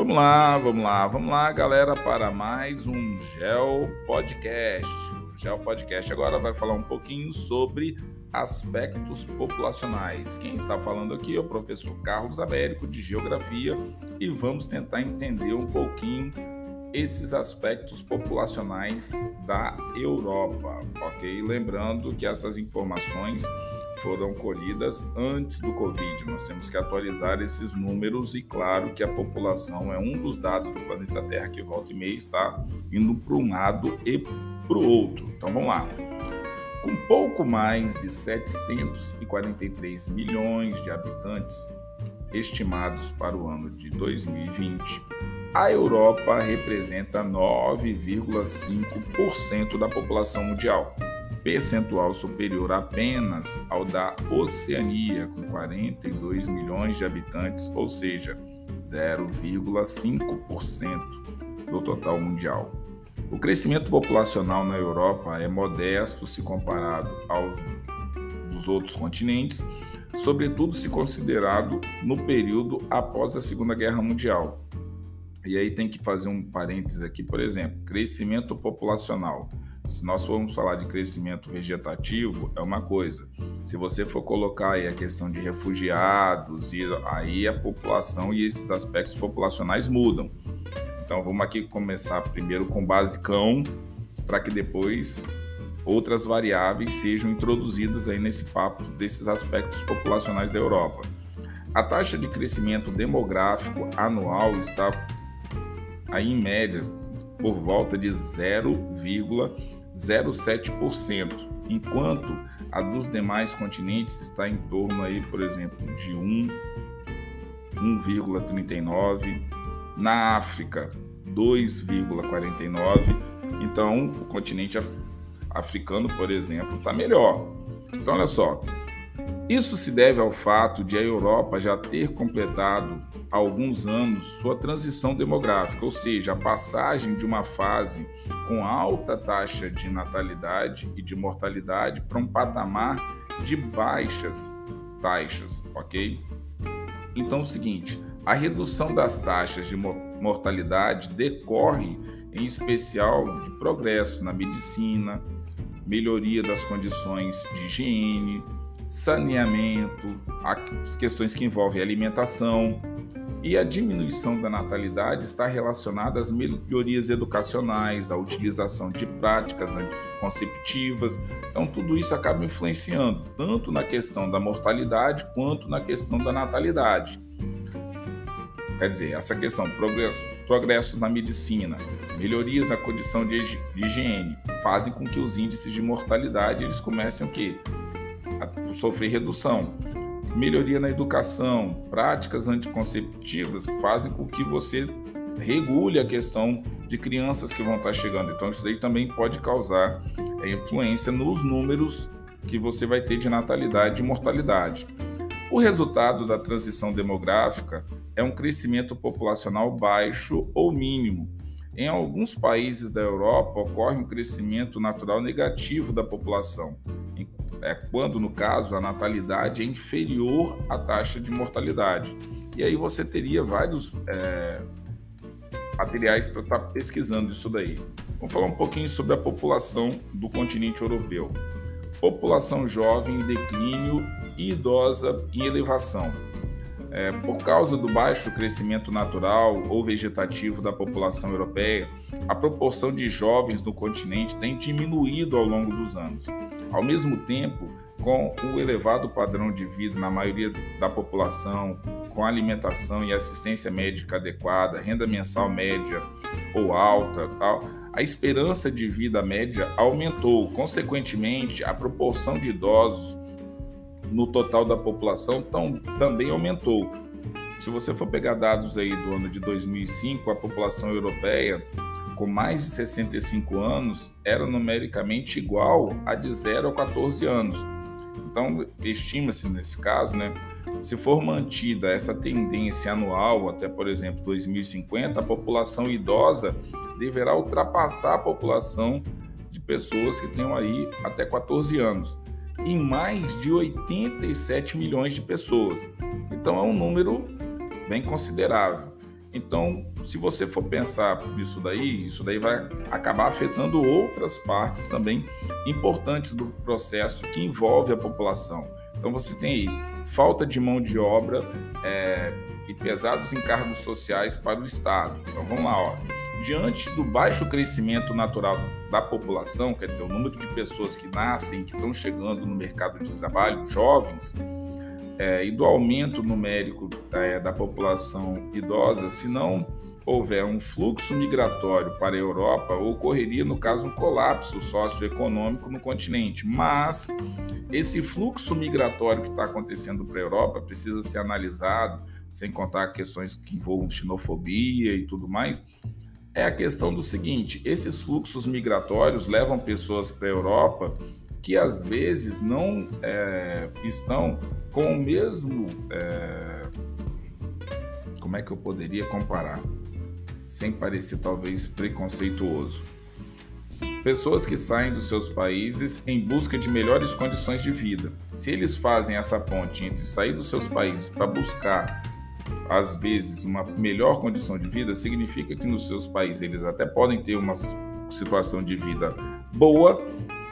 Vamos lá, vamos lá, vamos lá, galera, para mais um Gel Podcast. O Gel Podcast agora vai falar um pouquinho sobre aspectos populacionais. Quem está falando aqui é o professor Carlos Américo de Geografia e vamos tentar entender um pouquinho esses aspectos populacionais da Europa, ok? Lembrando que essas informações foram colhidas antes do Covid. Nós temos que atualizar esses números e, claro, que a população é um dos dados do planeta Terra que volta e meia está indo para um lado e para o outro. Então vamos lá. Com pouco mais de 743 milhões de habitantes estimados para o ano de 2020, a Europa representa 9,5% da população mundial percentual superior apenas ao da Oceania, com 42 milhões de habitantes, ou seja, 0,5% do total mundial. O crescimento populacional na Europa é modesto se comparado aos dos outros continentes, sobretudo se considerado no período após a Segunda Guerra Mundial. E aí tem que fazer um parênteses aqui, por exemplo, crescimento populacional se nós formos falar de crescimento vegetativo, é uma coisa. Se você for colocar aí a questão de refugiados, e aí a população e esses aspectos populacionais mudam. Então vamos aqui começar primeiro com basicão, para que depois outras variáveis sejam introduzidas aí nesse papo desses aspectos populacionais da Europa. A taxa de crescimento demográfico anual está aí em média por volta de 0,07%, enquanto a dos demais continentes está em torno aí, por exemplo, de 1,39, na África 2,49. Então, o continente africano, por exemplo, está melhor. Então, olha só, isso se deve ao fato de a Europa já ter completado há alguns anos sua transição demográfica, ou seja, a passagem de uma fase com alta taxa de natalidade e de mortalidade para um patamar de baixas taxas, ok? Então, é o seguinte: a redução das taxas de mortalidade decorre, em especial, de progresso na medicina, melhoria das condições de higiene saneamento, as questões que envolvem alimentação e a diminuição da natalidade está relacionada às melhorias educacionais, à utilização de práticas anticonceptivas. Então, tudo isso acaba influenciando tanto na questão da mortalidade quanto na questão da natalidade. Quer dizer, essa questão, progresso, progressos na medicina, melhorias na condição de higiene, fazem com que os índices de mortalidade eles comecem o quê? sofrer redução. Melhoria na educação, práticas anticonceptivas fazem com que você regule a questão de crianças que vão estar chegando. Então, isso aí também pode causar é, influência nos números que você vai ter de natalidade e mortalidade. O resultado da transição demográfica é um crescimento populacional baixo ou mínimo. Em alguns países da Europa ocorre um crescimento natural negativo da população, é quando, no caso, a natalidade é inferior à taxa de mortalidade. E aí você teria vários é, materiais para estar tá pesquisando isso daí. Vamos falar um pouquinho sobre a população do continente europeu. População jovem em declínio e idosa em elevação. É, por causa do baixo crescimento natural ou vegetativo da população europeia, a proporção de jovens no continente tem diminuído ao longo dos anos. Ao mesmo tempo, com o elevado padrão de vida na maioria da população, com alimentação e assistência médica adequada, renda mensal média ou alta, tal, a esperança de vida média aumentou. Consequentemente, a proporção de idosos no total da população tão, também aumentou. Se você for pegar dados aí do ano de 2005, a população europeia com mais de 65 anos era numericamente igual a de 0 a 14 anos. Então, estima-se nesse caso, né, se for mantida essa tendência anual até, por exemplo, 2050, a população idosa deverá ultrapassar a população de pessoas que tenham aí até 14 anos, em mais de 87 milhões de pessoas. Então é um número bem considerável. Então, se você for pensar nisso daí, isso daí vai acabar afetando outras partes também importantes do processo que envolve a população. Então, você tem aí falta de mão de obra é, e pesados encargos sociais para o Estado. Então, vamos lá, ó. Diante do baixo crescimento natural da população, quer dizer, o número de pessoas que nascem, que estão chegando no mercado de trabalho, jovens, é, e do aumento numérico é, da população idosa, se não houver um fluxo migratório para a Europa, ocorreria, no caso, um colapso socioeconômico no continente. Mas esse fluxo migratório que está acontecendo para a Europa precisa ser analisado, sem contar questões que envolvam xenofobia e tudo mais. É a questão do seguinte: esses fluxos migratórios levam pessoas para a Europa que às vezes não é, estão com o mesmo. É, como é que eu poderia comparar? Sem parecer talvez preconceituoso. Pessoas que saem dos seus países em busca de melhores condições de vida. Se eles fazem essa ponte entre sair dos seus países para buscar, às vezes, uma melhor condição de vida, significa que nos seus países eles até podem ter uma situação de vida boa,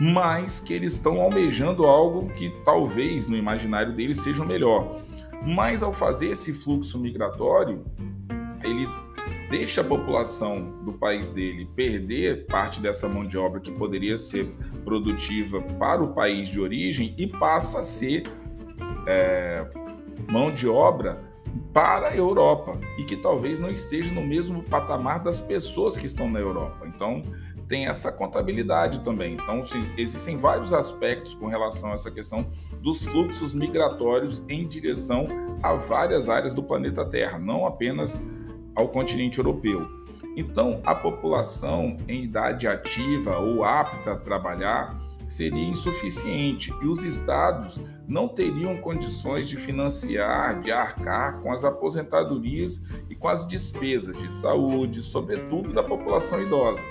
mas que eles estão almejando algo que talvez no imaginário deles seja melhor. Mas ao fazer esse fluxo migratório, ele deixa a população do país dele perder parte dessa mão de obra que poderia ser produtiva para o país de origem e passa a ser é, mão de obra para a Europa e que talvez não esteja no mesmo patamar das pessoas que estão na Europa. Então, tem essa contabilidade também. Então, existem vários aspectos com relação a essa questão dos fluxos migratórios em direção a várias áreas do planeta Terra, não apenas ao continente europeu. Então, a população em idade ativa ou apta a trabalhar seria insuficiente e os estados não teriam condições de financiar, de arcar com as aposentadorias e com as despesas de saúde, sobretudo da população idosa.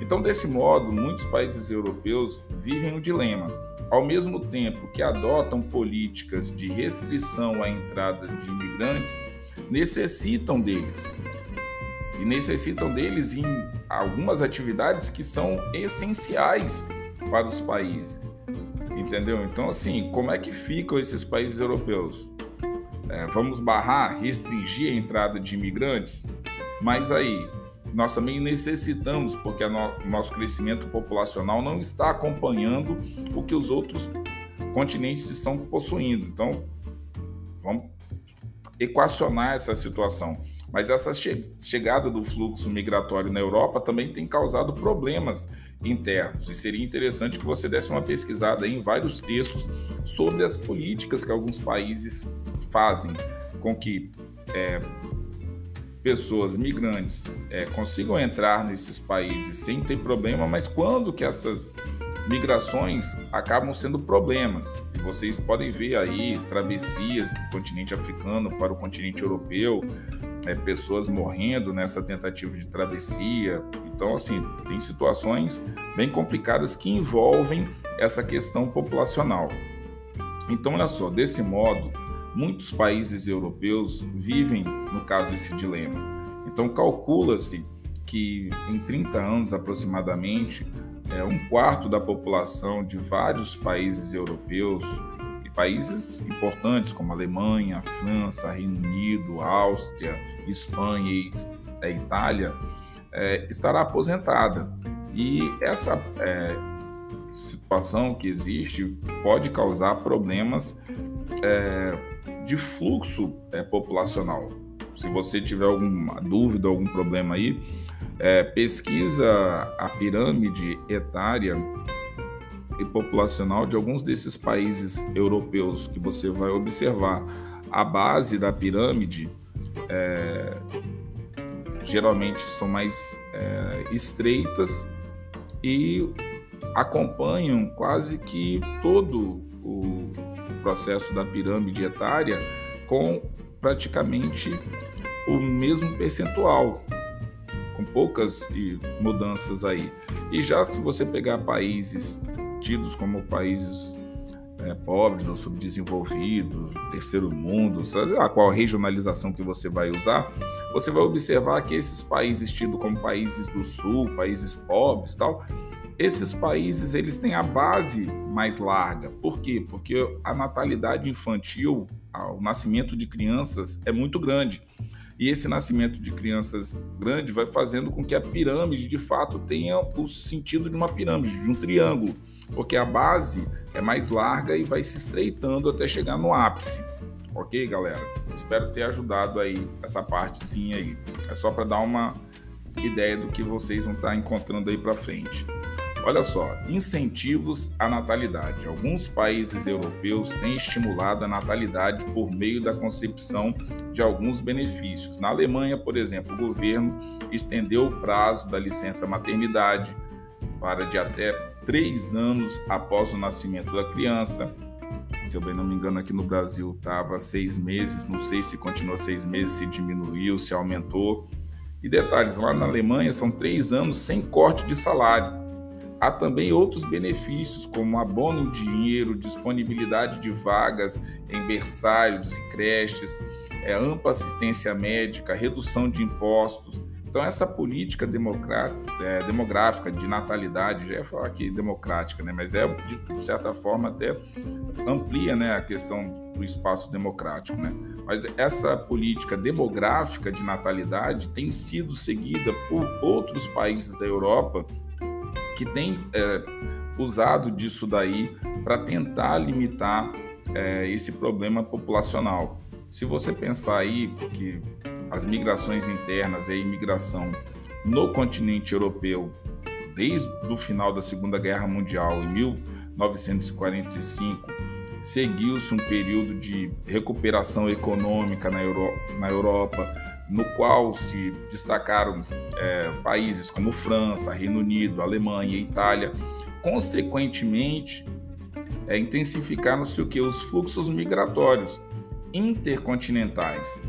Então, desse modo, muitos países europeus vivem um dilema. Ao mesmo tempo que adotam políticas de restrição à entrada de imigrantes, necessitam deles. E necessitam deles em algumas atividades que são essenciais para os países. Entendeu? Então, assim, como é que ficam esses países europeus? É, vamos barrar, restringir a entrada de imigrantes? Mas aí, nós também necessitamos, porque o nosso crescimento populacional não está acompanhando o que os outros continentes estão possuindo. Então, vamos equacionar essa situação. Mas essa chegada do fluxo migratório na Europa também tem causado problemas internos. E seria interessante que você desse uma pesquisada em vários textos sobre as políticas que alguns países fazem com que é, pessoas migrantes é, consigam entrar nesses países sem ter problema, mas quando que essas migrações acabam sendo problemas. E vocês podem ver aí travessias do continente africano para o continente europeu, é, pessoas morrendo nessa tentativa de travessia. Então, assim, tem situações bem complicadas que envolvem essa questão populacional. Então, olha só, desse modo, Muitos países europeus vivem, no caso, esse dilema. Então, calcula-se que em 30 anos aproximadamente, é, um quarto da população de vários países europeus, países importantes como Alemanha, França, Reino Unido, Áustria, Espanha e é, Itália, é, estará aposentada. E essa é, situação que existe pode causar problemas é, de fluxo é, populacional. Se você tiver alguma dúvida, algum problema aí, é, pesquisa a pirâmide etária e populacional de alguns desses países europeus que você vai observar. A base da pirâmide é, geralmente são mais é, estreitas e acompanham quase que todo o processo da pirâmide etária com praticamente o mesmo percentual, com poucas mudanças aí. E já se você pegar países tidos como países é, pobres ou subdesenvolvidos, terceiro mundo, sabe lá qual regionalização que você vai usar, você vai observar que esses países tidos como países do sul, países pobres, tal, esses países eles têm a base mais larga. Por quê? Porque a natalidade infantil, o nascimento de crianças é muito grande. E esse nascimento de crianças grande vai fazendo com que a pirâmide, de fato, tenha o sentido de uma pirâmide, de um triângulo, porque a base é mais larga e vai se estreitando até chegar no ápice. Ok, galera? Espero ter ajudado aí essa partezinha aí. É só para dar uma ideia do que vocês vão estar encontrando aí para frente. Olha só, incentivos à natalidade. Alguns países europeus têm estimulado a natalidade por meio da concepção de alguns benefícios. Na Alemanha, por exemplo, o governo estendeu o prazo da licença maternidade para de até três anos após o nascimento da criança. Se eu bem não me engano, aqui no Brasil estava seis meses, não sei se continua seis meses, se diminuiu, se aumentou. E detalhes, lá na Alemanha são três anos sem corte de salário. Há também outros benefícios, como abono em dinheiro, disponibilidade de vagas em berçários e creches, é, ampla assistência médica, redução de impostos. Então, essa política é, demográfica de natalidade, já ia falar aqui democrática, né? mas é, de certa forma, até amplia né, a questão do espaço democrático. Né? Mas essa política demográfica de natalidade tem sido seguida por outros países da Europa que tem é, usado disso daí para tentar limitar é, esse problema populacional. Se você pensar aí que as migrações internas e a imigração no continente europeu, desde o final da Segunda Guerra Mundial, em 1945, seguiu-se um período de recuperação econômica na, Euro na Europa, no qual se destacaram é, países como França, Reino Unido, Alemanha, Itália. Consequentemente, é, intensificaram-se o que os fluxos migratórios intercontinentais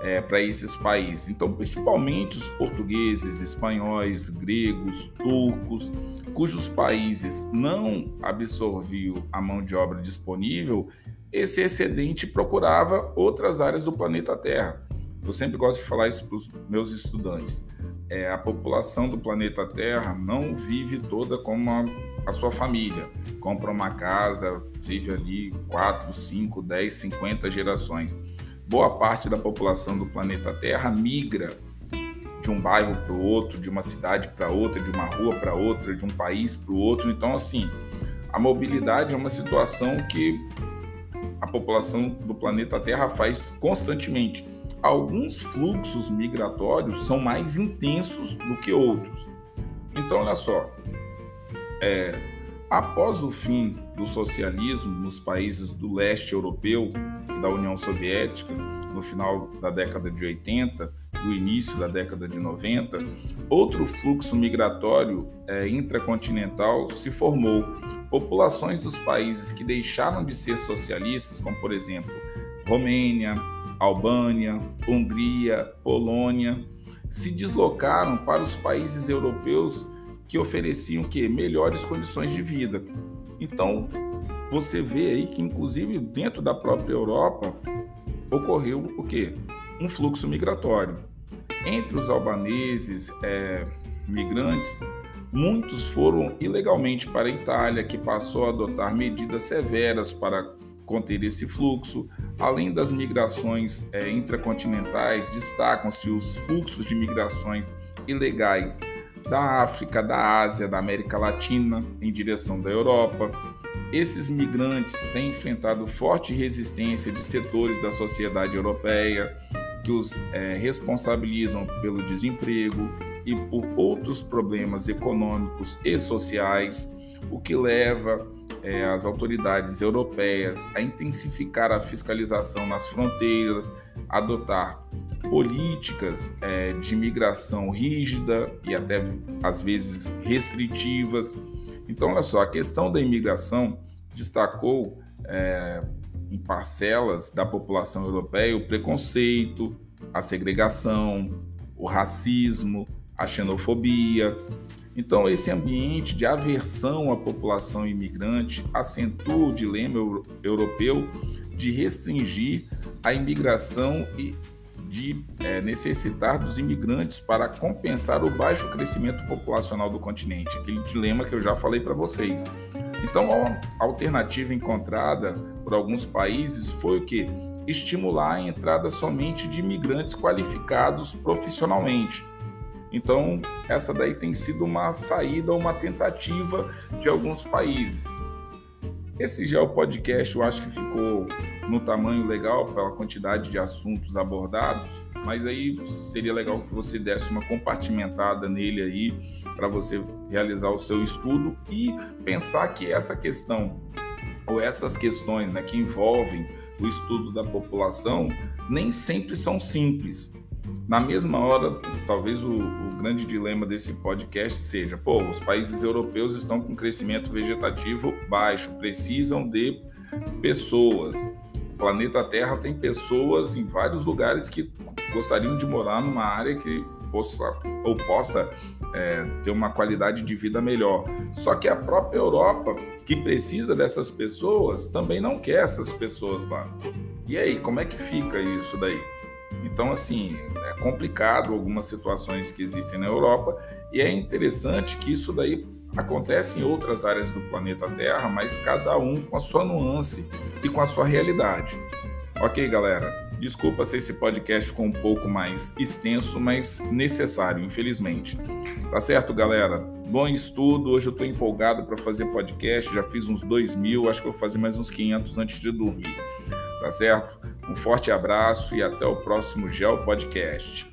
é, para esses países. Então, principalmente os portugueses, espanhóis, gregos, turcos, cujos países não absorviam a mão de obra disponível, esse excedente procurava outras áreas do planeta Terra. Eu sempre gosto de falar isso para os meus estudantes. É, a população do planeta Terra não vive toda como a, a sua família. Compra uma casa, vive ali 4, 5, 10, 50 gerações. Boa parte da população do planeta Terra migra de um bairro para o outro, de uma cidade para outra, de uma rua para outra, de um país para o outro. Então, assim, a mobilidade é uma situação que a população do planeta Terra faz constantemente alguns fluxos migratórios são mais intensos do que outros. Então, olha só, é, após o fim do socialismo nos países do leste europeu da União Soviética, no final da década de 80, do início da década de 90, outro fluxo migratório é, intracontinental se formou. Populações dos países que deixaram de ser socialistas, como por exemplo Romênia, Albânia, Hungria, Polônia, se deslocaram para os países europeus que ofereciam que melhores condições de vida. Então, você vê aí que inclusive dentro da própria Europa ocorreu o quê? Um fluxo migratório. Entre os albaneses, é, migrantes, muitos foram ilegalmente para a Itália, que passou a adotar medidas severas para conter esse fluxo. Além das migrações é, intracontinentais, destacam-se os fluxos de migrações ilegais da África, da Ásia, da América Latina em direção da Europa. Esses migrantes têm enfrentado forte resistência de setores da sociedade europeia que os é, responsabilizam pelo desemprego e por outros problemas econômicos e sociais, o que leva é, as autoridades europeias a intensificar a fiscalização nas fronteiras, adotar políticas é, de migração rígida e até às vezes restritivas. Então, olha só, a questão da imigração destacou é, em parcelas da população europeia o preconceito, a segregação, o racismo, a xenofobia, Então, esse ambiente de aversão à população imigrante acentua o dilema europeu de restringir a imigração e de é, necessitar dos imigrantes para compensar o baixo crescimento populacional do continente, aquele dilema que eu já falei para vocês. Então, a alternativa encontrada por alguns países foi o que? Estimular a entrada somente de imigrantes qualificados profissionalmente. Então, essa daí tem sido uma saída, uma tentativa de alguns países. Esse já é o podcast, eu acho que ficou no tamanho legal pela quantidade de assuntos abordados, mas aí seria legal que você desse uma compartimentada nele aí para você realizar o seu estudo e pensar que essa questão ou essas questões né, que envolvem o estudo da população nem sempre são simples. Na mesma hora, talvez o, o, grande dilema desse podcast seja: pô, os países europeus estão com crescimento vegetativo baixo, precisam de pessoas. O planeta Terra tem pessoas em vários lugares que gostariam de morar numa área que possa ou possa é, ter uma qualidade de vida melhor. Só que a própria Europa, que precisa dessas pessoas, também não quer essas pessoas lá. E aí, como é que fica isso daí? Então, assim, é complicado algumas situações que existem na Europa e é interessante que isso daí acontece em outras áreas do planeta Terra, mas cada um com a sua nuance e com a sua realidade. Ok, galera? Desculpa se esse podcast ficou um pouco mais extenso, mas necessário, infelizmente. Tá certo, galera? Bom estudo. Hoje eu estou empolgado para fazer podcast. Já fiz uns 2 mil, acho que vou fazer mais uns 500 antes de dormir. Tá certo? Um forte abraço e até o próximo Gel Podcast.